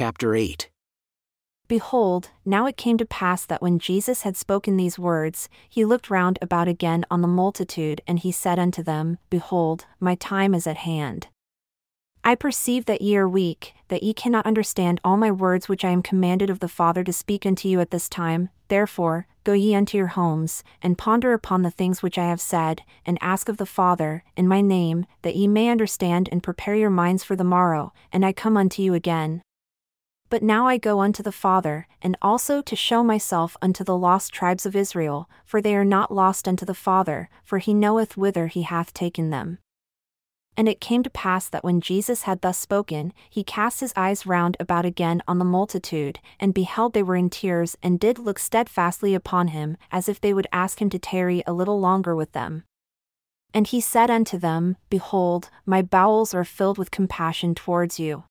chapter 8. Behold, now it came to pass that when Jesus had spoken these words, he looked round about again on the multitude, and he said unto them, Behold, my time is at hand. I perceive that ye are weak, that ye cannot understand all my words which I am commanded of the Father to speak unto you at this time, therefore, go ye unto your homes, and ponder upon the things which I have said, and ask of the Father, in my name, that ye may understand and prepare your minds for the morrow, and I come unto you again. But now I go unto the Father, and also to show myself unto the lost tribes of Israel, for they are not lost unto the Father, for he knoweth whither he hath taken them. And it came to pass that when Jesus had thus spoken, he cast his eyes round about again on the multitude, and beheld they were in tears, and did look steadfastly upon him, as if they would ask him to tarry a little longer with them. And he said unto them, Behold, my bowels are filled with compassion towards you.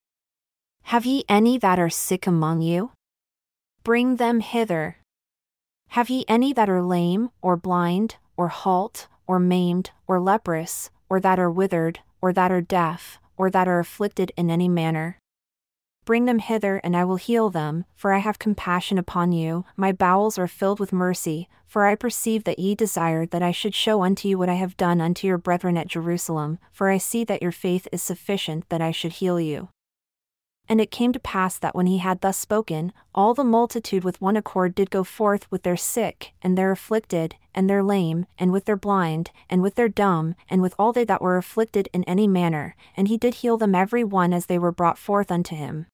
Have ye any that are sick among you? Bring them hither. Have ye any that are lame, or blind, or halt, or maimed, or leprous, or that are withered, or that are deaf, or that are afflicted in any manner? Bring them hither, and I will heal them, for I have compassion upon you. My bowels are filled with mercy, for I perceive that ye desire that I should show unto you what I have done unto your brethren at Jerusalem, for I see that your faith is sufficient that I should heal you. And it came to pass that when he had thus spoken, all the multitude with one accord did go forth with their sick, and their afflicted, and their lame, and with their blind, and with their dumb, and with all they that were afflicted in any manner, and he did heal them every one as they were brought forth unto him.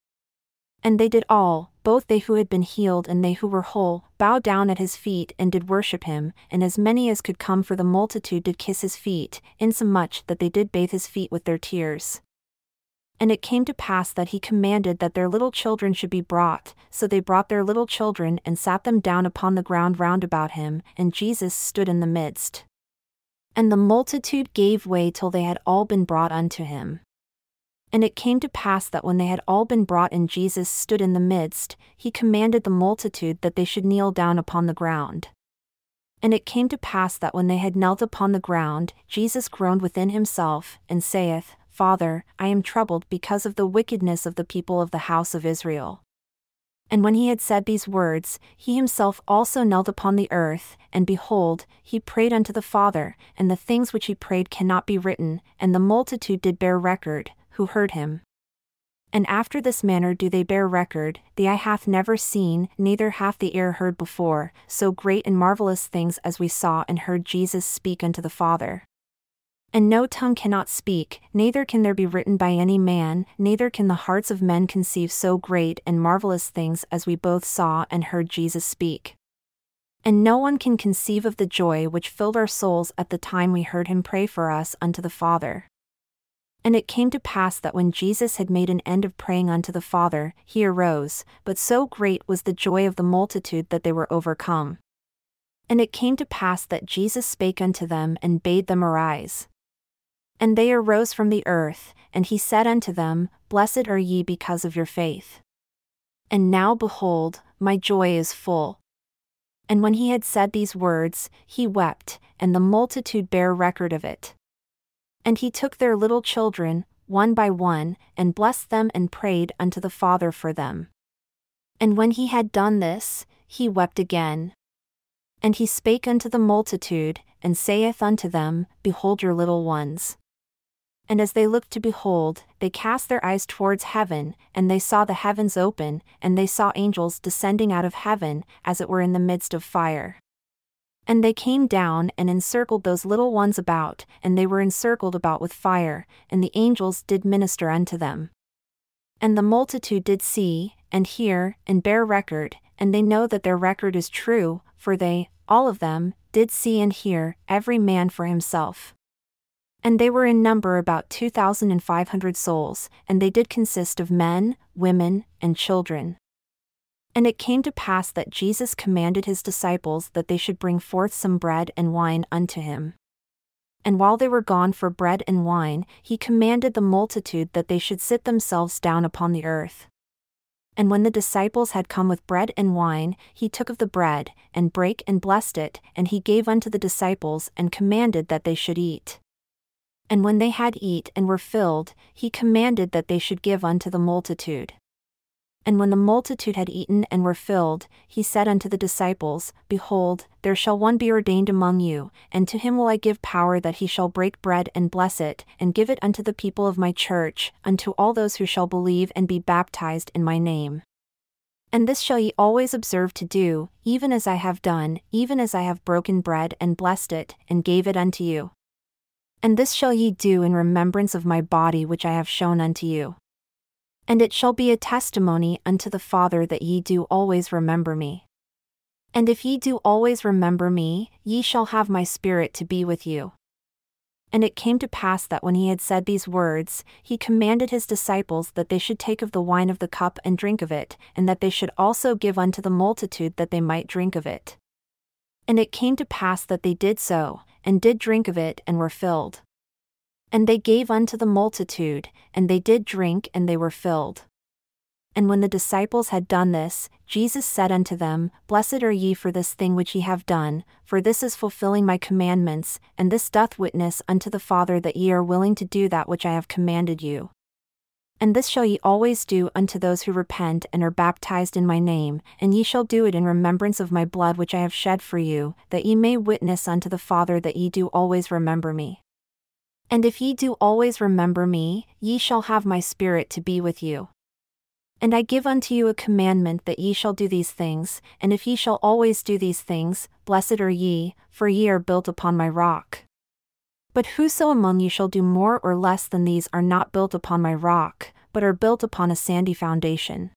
And they did all, both they who had been healed and they who were whole, bow down at his feet and did worship him, and as many as could come for the multitude did kiss his feet, insomuch that they did bathe his feet with their tears. And it came to pass that he commanded that their little children should be brought, so they brought their little children and sat them down upon the ground round about him, and Jesus stood in the midst. And the multitude gave way till they had all been brought unto him. And it came to pass that when they had all been brought and Jesus stood in the midst, he commanded the multitude that they should kneel down upon the ground. And it came to pass that when they had knelt upon the ground, Jesus groaned within himself, and saith, Father, I am troubled because of the wickedness of the people of the house of Israel. And when he had said these words, he himself also knelt upon the earth, and behold, he prayed unto the Father, and the things which he prayed cannot be written, and the multitude did bear record, who heard him. And after this manner do they bear record, the eye hath never seen, neither hath the ear heard before, so great and marvellous things as we saw and heard Jesus speak unto the Father. And no tongue cannot speak, neither can there be written by any man, neither can the hearts of men conceive so great and marvelous things as we both saw and heard Jesus speak. And no one can conceive of the joy which filled our souls at the time we heard him pray for us unto the Father. And it came to pass that when Jesus had made an end of praying unto the Father, he arose, but so great was the joy of the multitude that they were overcome. And it came to pass that Jesus spake unto them and bade them arise. And they arose from the earth, and he said unto them, Blessed are ye because of your faith. And now behold, my joy is full. And when he had said these words, he wept, and the multitude bare record of it. And he took their little children, one by one, and blessed them and prayed unto the Father for them. And when he had done this, he wept again. And he spake unto the multitude, and saith unto them, Behold your little ones. And as they looked to behold, they cast their eyes towards heaven, and they saw the heavens open, and they saw angels descending out of heaven, as it were in the midst of fire. And they came down and encircled those little ones about, and they were encircled about with fire, and the angels did minister unto them. And the multitude did see, and hear, and bear record, and they know that their record is true, for they, all of them, did see and hear, every man for himself. And they were in number about 2,500 souls, and they did consist of men, women, and children. And it came to pass that Jesus commanded his disciples that they should bring forth some bread and wine unto him. And while they were gone for bread and wine, he commanded the multitude that they should sit themselves down upon the earth. And when the disciples had come with bread and wine, he took of the bread, and brake and blessed it, and he gave unto the disciples, and commanded that they should eat. And when they had eat and were filled, he commanded that they should give unto the multitude. And when the multitude had eaten and were filled, he said unto the disciples, Behold, there shall one be ordained among you, and to him will I give power that he shall break bread and bless it, and give it unto the people of my church, unto all those who shall believe and be baptized in my name. And this shall ye always observe to do, even as I have done, even as I have broken bread and blessed it, and gave it unto you. And this shall ye do in remembrance of my body which I have shown unto you. And it shall be a testimony unto the Father that ye do always remember me. And if ye do always remember me, ye shall have my Spirit to be with you. And it came to pass that when he had said these words, he commanded his disciples that they should take of the wine of the cup and drink of it, and that they should also give unto the multitude that they might drink of it. And it came to pass that they did so, and did drink of it, and were filled. And they gave unto the multitude, and they did drink, and they were filled. And when the disciples had done this, Jesus said unto them, Blessed are ye for this thing which ye have done, for this is fulfilling my commandments, and this doth witness unto the Father that ye are willing to do that which I have commanded you. And this shall ye always do unto those who repent and are baptized in my name, and ye shall do it in remembrance of my blood which I have shed for you, that ye may witness unto the Father that ye do always remember me. And if ye do always remember me, ye shall have my Spirit to be with you. And I give unto you a commandment that ye shall do these things, and if ye shall always do these things, blessed are ye, for ye are built upon my rock. But whoso among you shall do more or less than these are not built upon my rock, but are built upon a sandy foundation.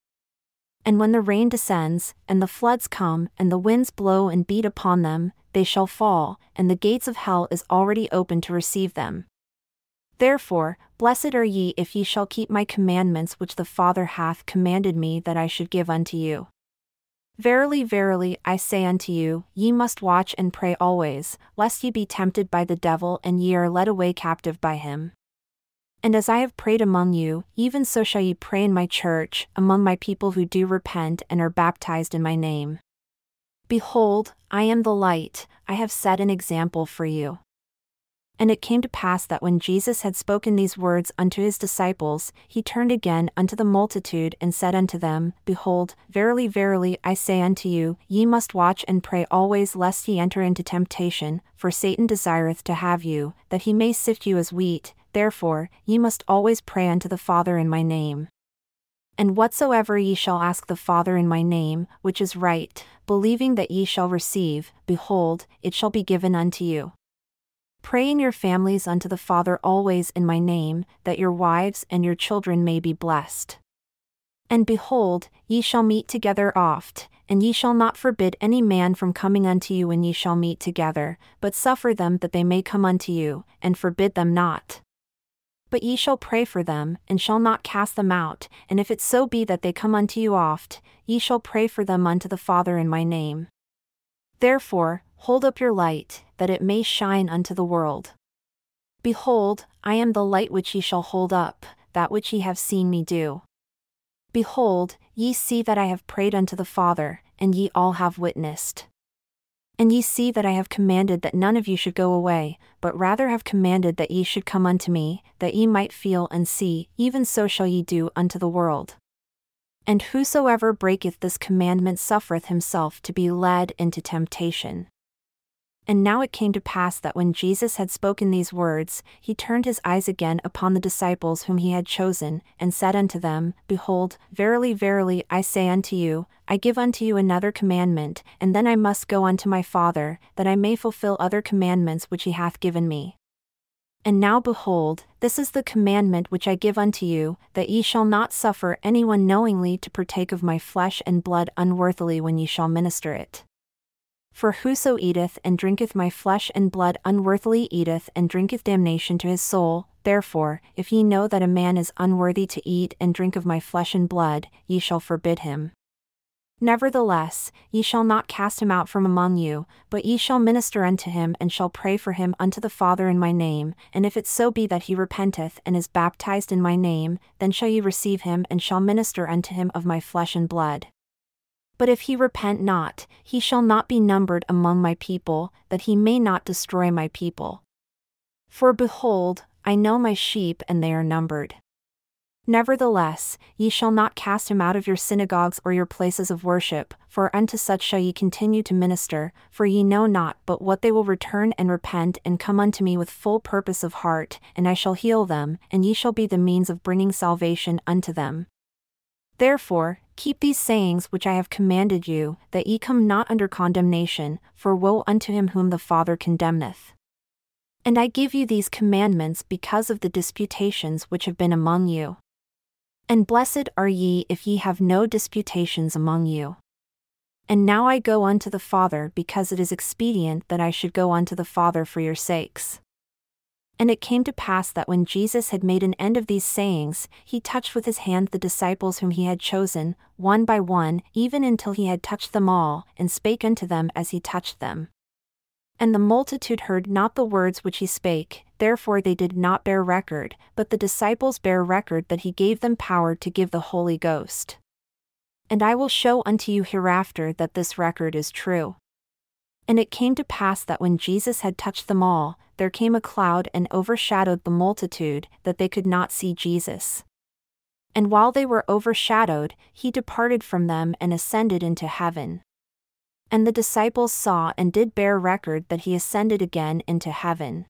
And when the rain descends, and the floods come, and the winds blow and beat upon them, they shall fall, and the gates of hell is already open to receive them. Therefore, blessed are ye if ye shall keep my commandments which the Father hath commanded me that I should give unto you. Verily, verily, I say unto you, ye must watch and pray always, lest ye be tempted by the devil and ye are led away captive by him. And as I have prayed among you, even so shall ye pray in my church, among my people who do repent and are baptized in my name. Behold, I am the light, I have set an example for you. And it came to pass that when Jesus had spoken these words unto his disciples, he turned again unto the multitude and said unto them, Behold, verily, verily, I say unto you, ye must watch and pray always lest ye enter into temptation, for Satan desireth to have you, that he may sift you as wheat, therefore, ye must always pray unto the Father in my name. And whatsoever ye shall ask the Father in my name, which is right, believing that ye shall receive, behold, it shall be given unto you. Pray in your families unto the Father always in my name, that your wives and your children may be blessed. And behold, ye shall meet together oft, and ye shall not forbid any man from coming unto you when ye shall meet together, but suffer them that they may come unto you, and forbid them not. But ye shall pray for them, and shall not cast them out, and if it so be that they come unto you oft, ye shall pray for them unto the Father in my name. Therefore, hold up your light, that it may shine unto the world. Behold, I am the light which ye shall hold up, that which ye have seen me do. Behold, ye see that I have prayed unto the Father, and ye all have witnessed. And ye see that I have commanded that none of you should go away, but rather have commanded that ye should come unto me, that ye might feel and see, even so shall ye do unto the world. And whosoever breaketh this commandment suffereth himself to be led into temptation. And now it came to pass that when Jesus had spoken these words, he turned his eyes again upon the disciples whom he had chosen, and said unto them, Behold, verily, verily, I say unto you, I give unto you another commandment, and then I must go unto my Father, that I may fulfill other commandments which he hath given me. And now behold, this is the commandment which I give unto you, that ye shall not suffer any one knowingly to partake of my flesh and blood unworthily when ye shall minister it. For whoso eateth and drinketh my flesh and blood unworthily eateth and drinketh damnation to his soul, therefore, if ye know that a man is unworthy to eat and drink of my flesh and blood, ye shall forbid him. Nevertheless, ye shall not cast him out from among you, but ye shall minister unto him and shall pray for him unto the Father in my name, and if it so be that he repenteth and is baptized in my name, then shall ye receive him and shall minister unto him of my flesh and blood. But if he repent not, he shall not be numbered among my people, that he may not destroy my people. For behold, I know my sheep and they are numbered. Nevertheless, ye shall not cast him out of your synagogues or your places of worship, for unto such shall ye continue to minister, for ye know not but what they will return and repent and come unto me with full purpose of heart, and I shall heal them, and ye shall be the means of bringing salvation unto them. Therefore, keep these sayings which I have commanded you, that ye come not under condemnation, for woe unto him whom the Father condemneth. And I give you these commandments because of the disputations which have been among you. And blessed are ye if ye have no disputations among you. And now I go unto the Father because it is expedient that I should go unto the Father for your sakes. And it came to pass that when Jesus had made an end of these sayings, he touched with his hand the disciples whom he had chosen, one by one, even until he had touched them all, and spake unto them as he touched them. And the multitude heard not the words which he spake, therefore they did not bear record, but the disciples bear record that he gave them power to give the Holy Ghost. And I will show unto you hereafter that this record is true. And it came to pass that when Jesus had touched them all, there came a cloud and overshadowed the multitude, that they could not see Jesus. And while they were overshadowed, he departed from them and ascended into heaven. And the disciples saw and did bear record that he ascended again into heaven.